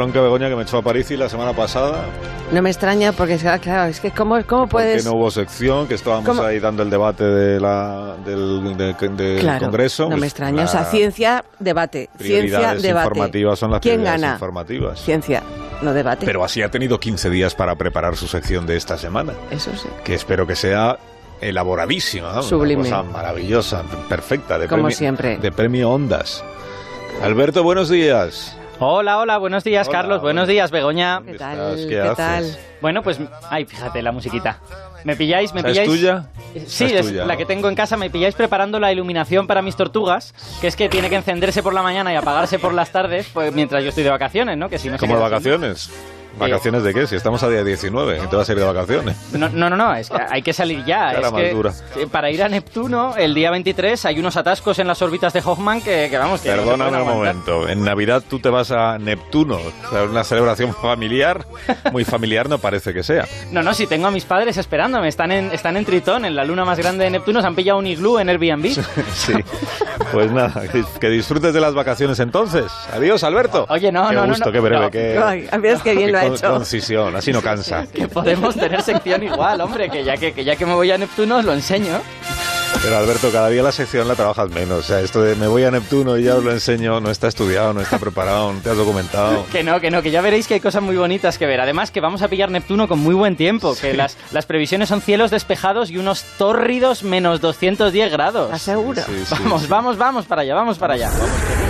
bronca Begoña que me echó a París y la semana pasada. No me extraña porque claro, es que cómo, cómo puedes... Que no hubo sección, que estábamos ahí dando el debate de la, del, Congreso. No me pues, extraña, o sea, ciencia, debate. Ciencia, debate. informativas son las ¿Quién gana? informativas. Ciencia, no debate. Pero así ha tenido 15 días para preparar su sección de esta semana. Eso sí. Que espero que sea elaboradísima, Sublime. Una cosa maravillosa, perfecta, de Como siempre. De premio Ondas. Alberto, buenos días. Hola, hola, buenos días, Carlos. Buenos días, Begoña. ¿Qué tal? ¿Qué, tal? Bueno, pues, ay, fíjate la musiquita. ¿Me pilláis? ¿Me pilláis? ¿Es tuya? Sí, es, la que tengo en casa. Me pilláis preparando la iluminación para mis tortugas, que es que tiene que encenderse por la mañana y apagarse por las tardes, pues mientras yo estoy de vacaciones, ¿no? Que si no ¿Cómo de vacaciones? ¿Vacaciones de qué? Si estamos a día 19 y te vas a ir de vacaciones. No, no, no, es que hay que salir ya. es que, para ir a Neptuno, el día 23 hay unos atascos en las órbitas de Hoffman que, vamos... Que Perdóname un momento. En Navidad tú te vas a Neptuno. O sea, una celebración familiar, muy familiar no parece que sea. No, no, si tengo a mis padres esperándome. Están en, están en Tritón, en la luna más grande de Neptuno. Se han pillado un iglú en Airbnb. sí. Pues nada, que disfrutes de las vacaciones entonces. Adiós, Alberto. Oye, no, qué no, gusto, no. Qué breve, qué... Ay, que bien lo ha hecho. Concisión, así no cansa. que podemos tener sección igual, hombre, que ya que, que ya que me voy a Neptuno os lo enseño. Pero Alberto, cada día la sección la trabajas menos. O sea, esto de me voy a Neptuno y ya os lo enseño, no está estudiado, no está preparado, no te has documentado. Que no, que no, que ya veréis que hay cosas muy bonitas que ver. Además, que vamos a pillar Neptuno con muy buen tiempo, que las, las previsiones son cielos despejados y unos tórridos menos 210 grados. ¿Aseguro? vamos, vamos, vamos para allá, vamos para allá. Hola.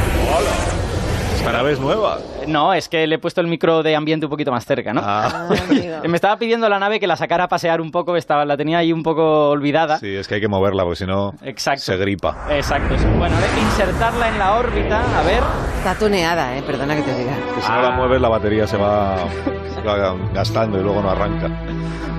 ¿Esta nave es nueva? No, es que le he puesto el micro de ambiente un poquito más cerca, ¿no? Ah. ah me estaba pidiendo la nave que la sacara a pasear un poco, estaba, la tenía ahí un poco olvidada. Sí, es que hay que moverla porque si no se gripa. Exacto. Bueno, hay que insertarla en la órbita, a ver. Está tuneada, eh, perdona que te diga. Que si no la ah. mueves la batería se va gastando y luego no arranca.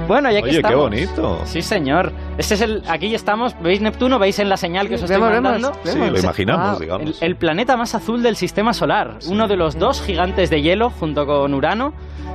Bueno, ya que Oye, qué bonito. Sí, señor. Este es el. Aquí estamos. ¿Veis Neptuno? ¿Veis en la señal que os estoy mandando? Sí, lo imaginamos, digamos. El, planeta más azul del sistema solar. Uno de los dos gigantes de hielo junto con Urano.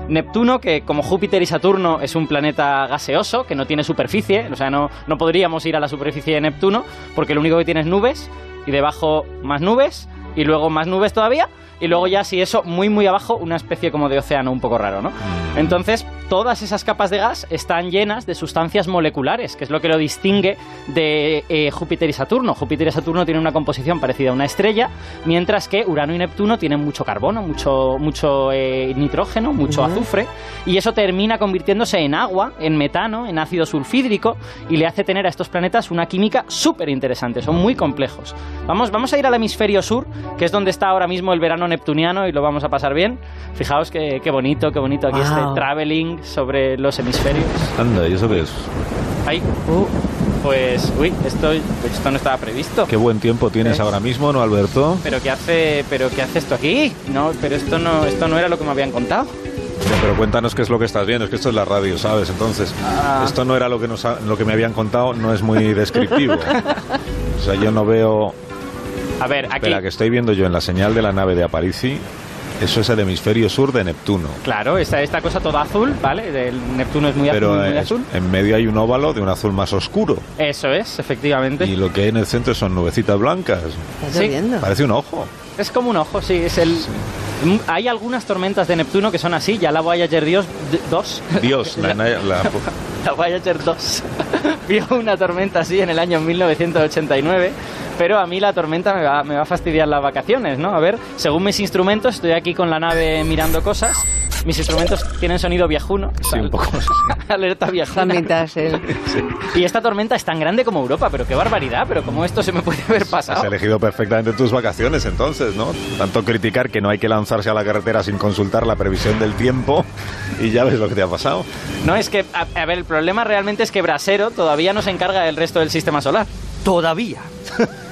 Neptuno, que como Júpiter y Saturno es un planeta gaseoso, que no tiene superficie, o sea, no, no podríamos ir a la superficie de Neptuno, porque lo único que tiene es nubes, y debajo más nubes, y luego más nubes todavía, y luego ya si eso muy muy abajo una especie como de océano un poco raro, ¿no? Mm. Entonces todas esas capas de gas están llenas de sustancias moleculares, que es lo que lo distingue de eh, Júpiter y Saturno. Júpiter y Saturno tienen una composición parecida a una estrella, mientras que Urano y Neptuno tienen mucho carbono, mucho, mucho eh, nitrógeno, mucho azufre, y eso termina convirtiéndose en agua, en metano, en ácido sulfídrico, y le hace tener a estos planetas una química súper interesante, son muy complejos. Vamos, vamos a ir al hemisferio sur, que es donde está ahora mismo el verano neptuniano, y lo vamos a pasar bien. Fijaos qué, bonito, qué bonito aquí este traveling sobre los hemisferios. Anda, ¿y eso qué es? Ay, uh, pues, uy, esto, esto no estaba previsto. Qué buen tiempo tienes ahora mismo, ¿no, Alberto? Pero qué hace, pero qué hace esto aquí? No, pero esto no, esto no era lo que me habían contado. Pero, cuéntanos qué es lo que estás viendo, es que esto es la radio, ¿sabes? Entonces, ah. esto no era lo que, nos lo que me habían contado, no es muy descriptivo. o sea, yo no veo... A ver, aquí... Espera, que estoy viendo yo en la señal de la nave de Aparici, eso es el hemisferio sur de Neptuno. Claro, esta, esta cosa toda azul, ¿vale? El Neptuno es muy, azul, muy azul. En medio hay un óvalo de un azul más oscuro. Eso es, efectivamente. Y lo que hay en el centro son nubecitas blancas. Sí. Parece un ojo. Es como un ojo, sí. Es el. Hay algunas tormentas de Neptuno que son así. Ya la Voyager Dios 2. Dios, la, la, la, la Voyager 2 vio una tormenta así en el año 1989 pero a mí la tormenta me va, me va a fastidiar las vacaciones, ¿no? A ver, según mis instrumentos, estoy aquí con la nave mirando cosas. Mis instrumentos tienen sonido viejuno. Sí, un poco. Alerta viejuna. Y esta tormenta es tan grande como Europa, pero qué barbaridad, pero cómo esto se me puede haber pasado. Has elegido perfectamente tus vacaciones entonces, ¿no? Tanto criticar que no hay que lanzarse a la carretera sin consultar la previsión del tiempo y ya ves lo que te ha pasado. No, es que, a, a ver, el problema realmente es que Brasero todavía no se encarga del resto del sistema solar. Todavía.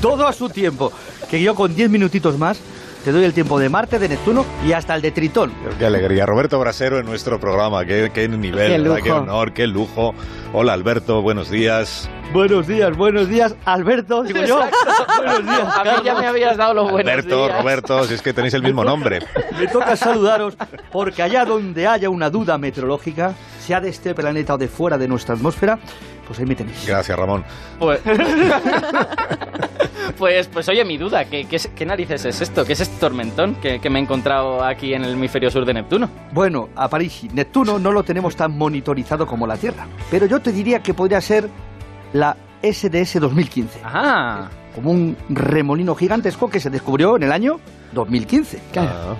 Todo a su tiempo. Que yo con 10 minutitos más te doy el tiempo de Marte, de Neptuno y hasta el de Tritón. Qué alegría. Roberto Brasero en nuestro programa. Qué, qué nivel, qué, qué, honor, qué lujo. Hola Alberto, buenos días. Buenos días, buenos días, Alberto, digo yo. buenos días. A mí ya me habías dado los buenos Alberto, Roberto, si es que tenéis el mismo nombre. Me toca saludaros porque allá donde haya una duda meteorológica, sea de este planeta o de fuera de nuestra atmósfera, pues ahí me tenéis. Gracias, Ramón. Pues, Pues, pues oye, mi duda, ¿qué, qué, narices es esto? ¿Qué es este tormentón que, me he encontrado aquí en el hemisferio sur de Neptuno? Bueno, a París, Neptuno no lo tenemos tan monitorizado como la Tierra, pero yo te diría que podría ser la SDS 2015. Ah. Como un remolino gigantesco que se descubrió en el año 2015.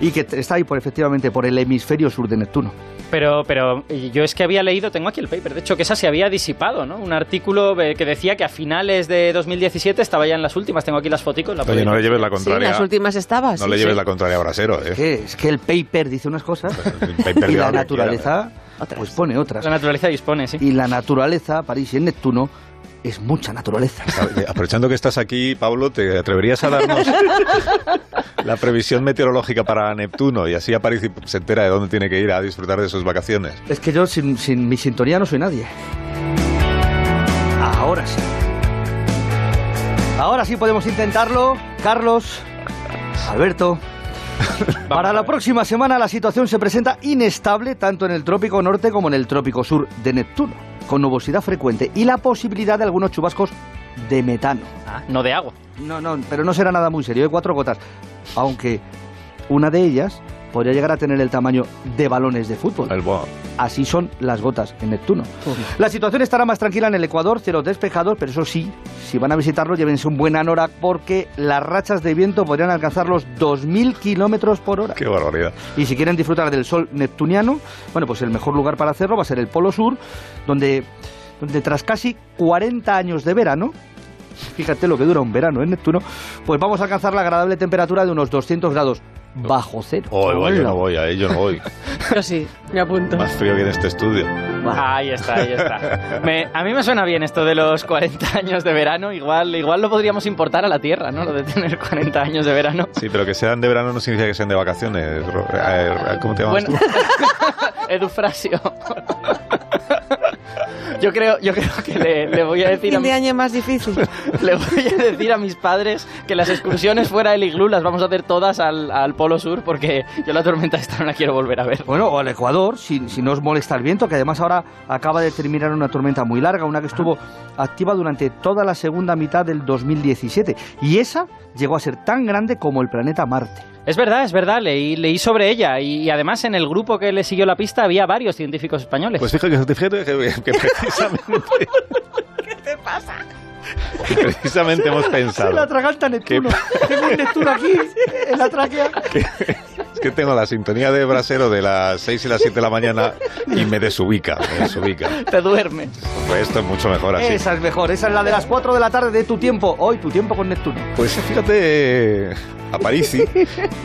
Y que está ahí por, efectivamente por el hemisferio sur de Neptuno. Pero, pero yo es que había leído, tengo aquí el paper, de hecho que esa se había disipado, ¿no? Un artículo que decía que a finales de 2017 estaba ya en las últimas, tengo aquí las fotos. La Oye, no le lleves la contraria. en las últimas estaba. No le lleves la contraria a Brasero, ¿eh? Es que el paper dice unas cosas y la naturaleza pues pone otras. La naturaleza dispone, sí. Y la naturaleza, París y el Neptuno, es mucha naturaleza. Aprovechando que estás aquí, Pablo, ¿te atreverías a darnos la previsión meteorológica para Neptuno? Y así Aparici se entera de dónde tiene que ir a disfrutar de sus vacaciones. Es que yo sin, sin mi sintonía no soy nadie. Ahora sí. Ahora sí podemos intentarlo. Carlos, Alberto. Para la próxima semana la situación se presenta inestable tanto en el trópico norte como en el trópico sur de Neptuno con nubosidad frecuente y la posibilidad de algunos chubascos de metano. Ah, no de agua. No, no, pero no será nada muy serio, de cuatro gotas. Aunque una de ellas podría llegar a tener el tamaño de balones de fútbol. El Así son las gotas en Neptuno. La situación estará más tranquila en el Ecuador, cielos despejados, pero eso sí, si van a visitarlo, llévense un buen anorak porque las rachas de viento podrían alcanzar los 2.000 kilómetros por hora. ¡Qué barbaridad! Y si quieren disfrutar del sol neptuniano, bueno, pues el mejor lugar para hacerlo va a ser el Polo Sur, donde, donde tras casi 40 años de verano, fíjate lo que dura un verano en Neptuno, pues vamos a alcanzar la agradable temperatura de unos 200 grados bajo cero. Oh, yo no voy, a ello no voy. Yo sí, me apunto. Más frío que en este estudio. Ahí está, ahí está. a mí me suena bien esto de los 40 años de verano. Igual, igual lo podríamos importar a la Tierra, ¿no? Lo de tener 40 años de verano. Sí, pero que sean de verano no significa que sean de vacaciones. ¿Cómo te llamas tú? Edufrasio. Yo creo, yo creo que le, voy a decir... a de año más difícil. Le voy a decir a mis padres que las excursiones fuera del iglú las vamos a hacer todas al, al Polo Sur porque yo la tormenta esta no la quiero volver a ver. Bueno, o al Ecuador, si, si no os molesta el viento, que además ahora acaba de terminar una tormenta muy larga, una que estuvo activa durante toda la segunda mitad del 2017. Y esa llegó a ser tan grande como el planeta Marte. Es verdad, es verdad, leí, leí sobre ella y, además en el grupo que le siguió la pista había varios científicos españoles. Pues fíjate, fíjate que, que precisamente... ¿Qué te pasa? Precisamente hemos pensado. Se la atraganta Neptuno. Tengo un Neptuno aquí, en la tráquea. es que tengo la sintonía de brasero de las 6 y las 7 de la mañana y me desubica, me desubica. Te duermes. Pues esto es mucho mejor así. Esa es mejor, esa es la de las 4 de la tarde de tu tiempo. Hoy, tu tiempo con Neptuno. Pues fíjate, a Parisi,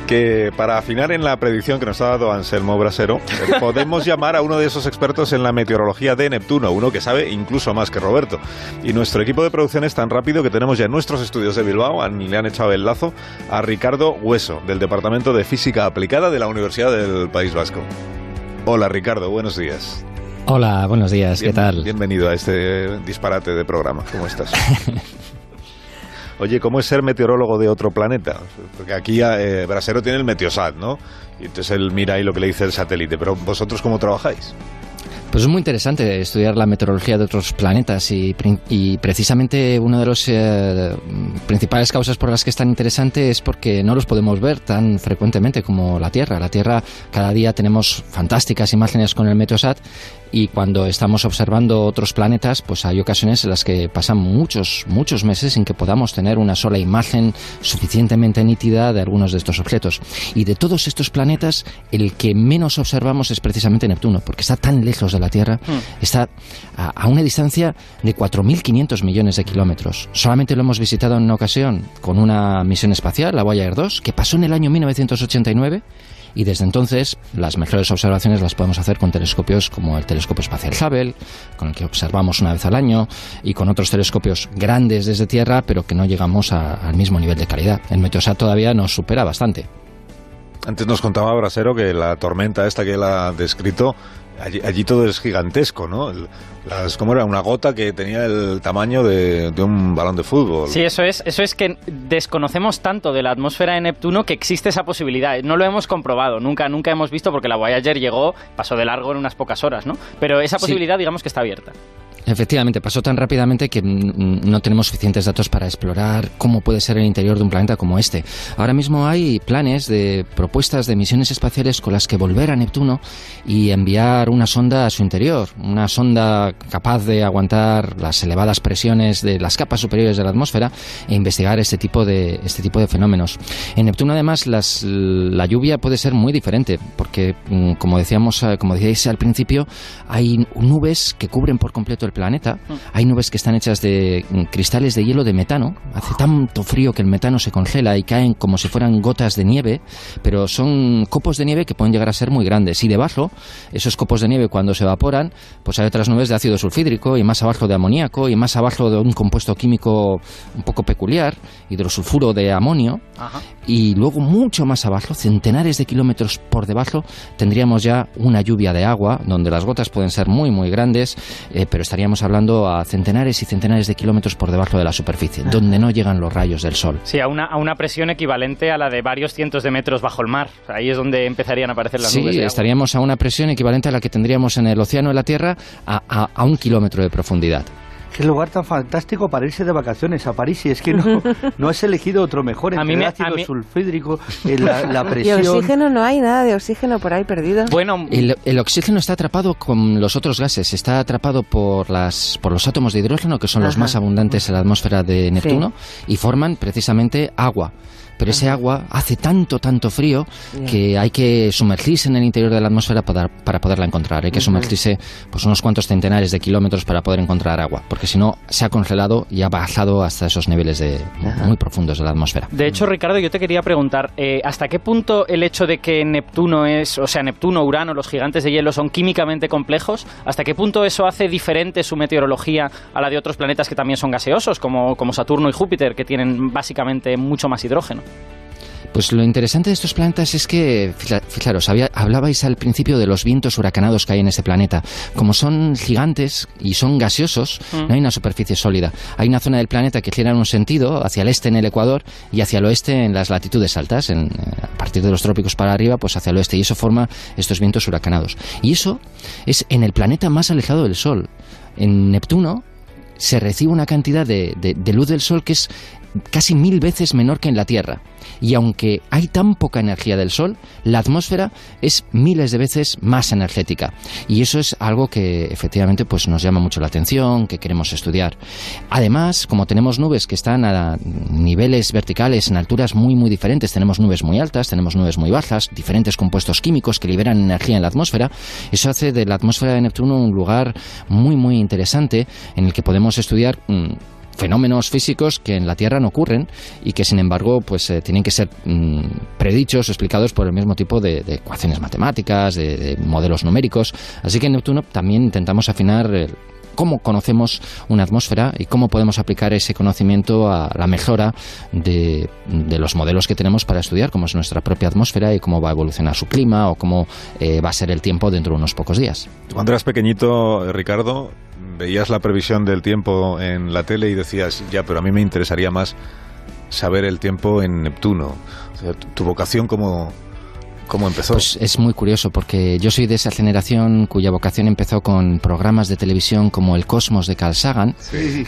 que para afinar en la predicción que nos ha dado Anselmo Brasero, podemos llamar a uno de esos expertos en la meteorología de Neptuno, uno que sabe incluso más que Roberto. Y nuestro equipo de producción es tan rápido que tenemos ya en nuestros estudios de Bilbao, le han echado el lazo, a Ricardo Hueso, del Departamento de Física Aplicada de la Universidad del País Vasco. Hola Ricardo, buenos días. Hola, buenos días, ¿qué tal? Bienvenido a este disparate de programa, ¿cómo estás? Oye, ¿cómo es ser meteorólogo de otro planeta? Porque aquí eh, Brasero tiene el Meteosat, ¿no? Y entonces él mira ahí lo que le dice el satélite. Pero vosotros, ¿cómo trabajáis? Pues es muy interesante estudiar la meteorología de otros planetas y, precisamente una de las eh, principales causas por las que es tan interesante es porque no los podemos ver tan frecuentemente como la Tierra. La Tierra cada día tenemos fantásticas imágenes con el Meteosat y cuando estamos observando otros planetas, pues hay ocasiones en las que pasan muchos, muchos meses sin que podamos tener una sola imagen suficientemente nítida de algunos de estos objetos. Y de todos estos planetas, el que menos observamos es precisamente Neptuno, porque está tan lejos de la Tierra, hmm. está a, una distancia de 4.500 millones de kilómetros. Solamente lo hemos visitado en una ocasión con una misión espacial, la Voyager 2, que pasó en el año 1989 y desde entonces las mejores observaciones las podemos hacer con telescopios como el telescopio espacial Hubble, con el que observamos una vez al año, y con otros telescopios grandes desde Tierra, pero que no llegamos al mismo nivel de calidad. El Meteosat todavía nos supera bastante. Antes nos contaba Brasero que la tormenta esta que él ha descrito Allí, todo es gigantesco, ¿no? Las, ¿Cómo era? Una gota que tenía el tamaño de, un balón de fútbol. Sí, eso es, eso es que desconocemos tanto de la atmósfera de Neptuno que existe esa posibilidad. No lo hemos comprobado, nunca, nunca hemos visto porque la Voyager llegó, pasó de largo en unas pocas horas, ¿no? Pero esa posibilidad, digamos que está abierta. Efectivamente, pasó tan rápidamente que no tenemos suficientes datos para explorar cómo puede ser el interior de un planeta como este. Ahora mismo hay planes de propuestas de misiones espaciales con las que volver a Neptuno y enviar una sonda a su interior, una sonda capaz de aguantar las elevadas presiones de las capas superiores de la atmósfera e investigar este tipo de, este tipo de fenómenos. En Neptuno, además, la lluvia puede ser muy diferente, porque, mm, como decíamos, eh, como decíais al principio, hay nubes que cubren por completo el planeta. Mm. Hay nubes que están hechas de mm, cristales de hielo de metano. Hace tanto frío que el metano se congela y caen como si fueran gotas de nieve, pero son copos de nieve que pueden llegar a ser muy grandes. Y debajo, esos copos de nieve cuando se evaporan, pues hay otras nubes de ácido sulfídrico y más abajo de amoníaco y más abajo de un compuesto químico un poco peculiar, hidrosulfuro de amonio. Y luego mucho más abajo, centenares de kilómetros por debajo, tendríamos ya una lluvia de agua, donde las gotas pueden ser muy, muy grandes, eh, pero estaríamos hablando a centenares y centenares de kilómetros por debajo de la superficie, donde no llegan los rayos del sol. Sí, a una, a una presión equivalente a la de varios cientos de metros bajo el mar. Ahí es donde empezarían a aparecer las nubes. Sí, estaríamos a una presión equivalente a la que tendríamos en el océano de la Tierra a, a un kilómetro de profundidad. Qué lugar tan fantástico para irse de vacaciones a París. Y es que no, no has elegido otro mejor. Entre el ácido sulfídrico, eh, la, presión. Y oxígeno no hay nada de oxígeno por ahí perdido. Bueno, el, oxígeno está atrapado con los otros gases. Está atrapado por, las, por los átomos de hidrógeno, que son los más abundantes en la atmósfera de Neptuno, y forman precisamente agua pero ese agua hace tanto, tanto frío que hay que sumergirse en el interior de la atmósfera para, para poderla encontrar. Hay que sumergirse pues, unos cuantos centenares de kilómetros para poder encontrar agua, porque si no, se ha congelado y ha bajado hasta esos niveles de, muy profundos de la atmósfera. De hecho, Ricardo, yo te quería preguntar, eh, ¿hasta qué punto el hecho de que Neptuno es, o sea, Neptuno, Urano, los gigantes de hielo son químicamente complejos, ¿hasta qué punto eso hace diferente su meteorología a la de otros planetas que también son gaseosos, como, como Saturno y Júpiter, que tienen básicamente mucho más hidrógeno? Pues lo interesante de estos planetas es que, fijaros, hablabais al principio de los vientos huracanados que hay en ese planeta. Como son gigantes y son gaseosos, mm. no hay una superficie sólida. Hay una zona del planeta que gira en un sentido, hacia el este en el Ecuador y hacia el oeste en las latitudes altas, en, a partir de los trópicos para arriba, pues hacia el oeste. Y eso forma estos vientos huracanados. Y eso es en el planeta más alejado del Sol. En Neptuno se recibe una cantidad de luz del Sol que es casi mil veces menor que en la Tierra. Y aunque hay tan poca energía del Sol, la atmósfera es miles de veces más energética. Y eso es algo que efectivamente pues, nos llama mucho la atención, que queremos estudiar. Además, como tenemos nubes que están a niveles verticales, en alturas muy, muy diferentes, tenemos nubes muy altas, tenemos nubes muy bajas, diferentes compuestos químicos que liberan energía en la atmósfera, eso hace de la atmósfera de Neptuno un lugar muy, muy interesante en el que podemos estudiar mm, fenómenos físicos que en la Tierra no ocurren y que sin embargo pues eh, tienen que ser mm, predichos o explicados por el mismo tipo de, ecuaciones matemáticas, de, modelos numéricos. Así que en Neptuno también intentamos afinar cómo conocemos una atmósfera y cómo podemos aplicar ese conocimiento a la mejora de, los modelos que tenemos para estudiar cómo es nuestra propia atmósfera y cómo va a evolucionar su clima o cómo eh, va a ser el tiempo dentro de unos pocos días. Cuando eras pequeñito, Ricardo, veías la previsión del tiempo en la tele y decías, ya, pero a mí me interesaría más saber el tiempo en Neptuno. tu vocación como, ¿Cómo empezó? Pues es muy curioso porque yo soy de esa generación cuya vocación empezó con programas de televisión como El Cosmos de Carl Sagan,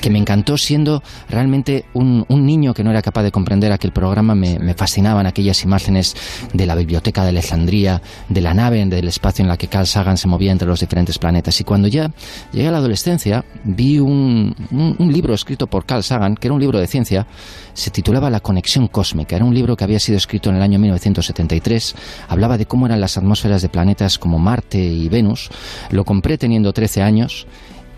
que me encantó siendo realmente un, niño que no era capaz de comprender aquel programa. Me, me, fascinaban aquellas imágenes de la biblioteca de Alejandría, de la nave del espacio en la que Carl Sagan se movía entre los diferentes planetas. Y cuando ya llegué a la adolescencia, vi un, un libro escrito por Carl Sagan, que era un libro de ciencia, se titulaba La conexión cósmica. Era un libro que había sido escrito en el año 1973 hablaba de cómo eran las atmósferas de planetas como Marte y Venus. Lo compré teniendo 13 años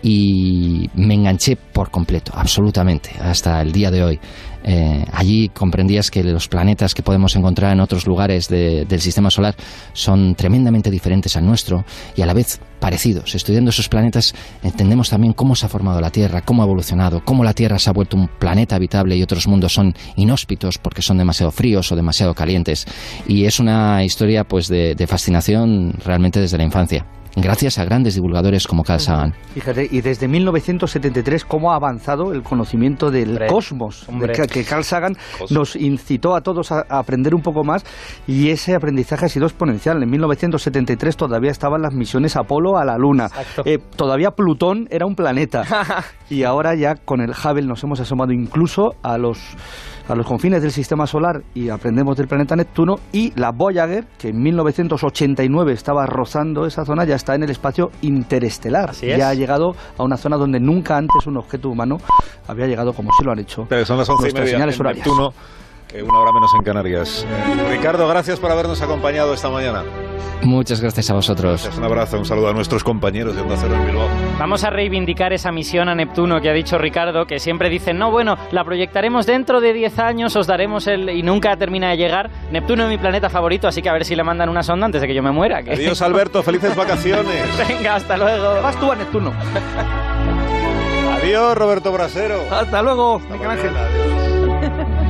y me enganché por completo, absolutamente, hasta el día de hoy. Eh, allí comprendías que los planetas que podemos encontrar en otros lugares del sistema solar son tremendamente diferentes al nuestro y a la vez parecidos. Estudiando esos planetas entendemos también cómo se ha formado la Tierra, cómo ha evolucionado, cómo la Tierra se ha vuelto un planeta habitable y otros mundos son inhóspitos porque son demasiado fríos o demasiado calientes. Y es una historia pues de fascinación realmente desde la infancia. Gracias a grandes divulgadores como Carl Sagan. Fíjate, y desde 1973 cómo ha avanzado el conocimiento del cosmos, que, Carl Sagan nos incitó a todos a, aprender un poco más y ese aprendizaje ha sido exponencial. En 1973 todavía estaban las misiones Apolo a la Luna, eh, todavía Plutón era un planeta. Y ahora ya con el Hubble nos hemos asomado incluso a los a los confines del sistema solar y aprendemos del planeta Neptuno y la Voyager, que en 1989 estaba rozando esa zona, ya está en el espacio interestelar. Ya ha llegado a una zona donde nunca antes un objeto humano había llegado como si lo han hecho. Pero son las 11 y media en Neptuno, una hora menos en Canarias. Ricardo, gracias por habernos acompañado esta mañana. Muchas gracias a vosotros. un abrazo, un saludo a nuestros compañeros de Onda Cero en Bilbao. Vamos a reivindicar esa misión a Neptuno que ha dicho Ricardo, que siempre dicen, no, bueno, la proyectaremos dentro de 10 años, os daremos el... y nunca termina de llegar. Neptuno es mi planeta favorito, así que a ver si le mandan una sonda antes de que yo me muera. Adiós, Alberto, felices vacaciones. Venga, hasta luego. Vas tú a Neptuno. Adiós, Roberto Brasero. Hasta luego, Miguel Ángel.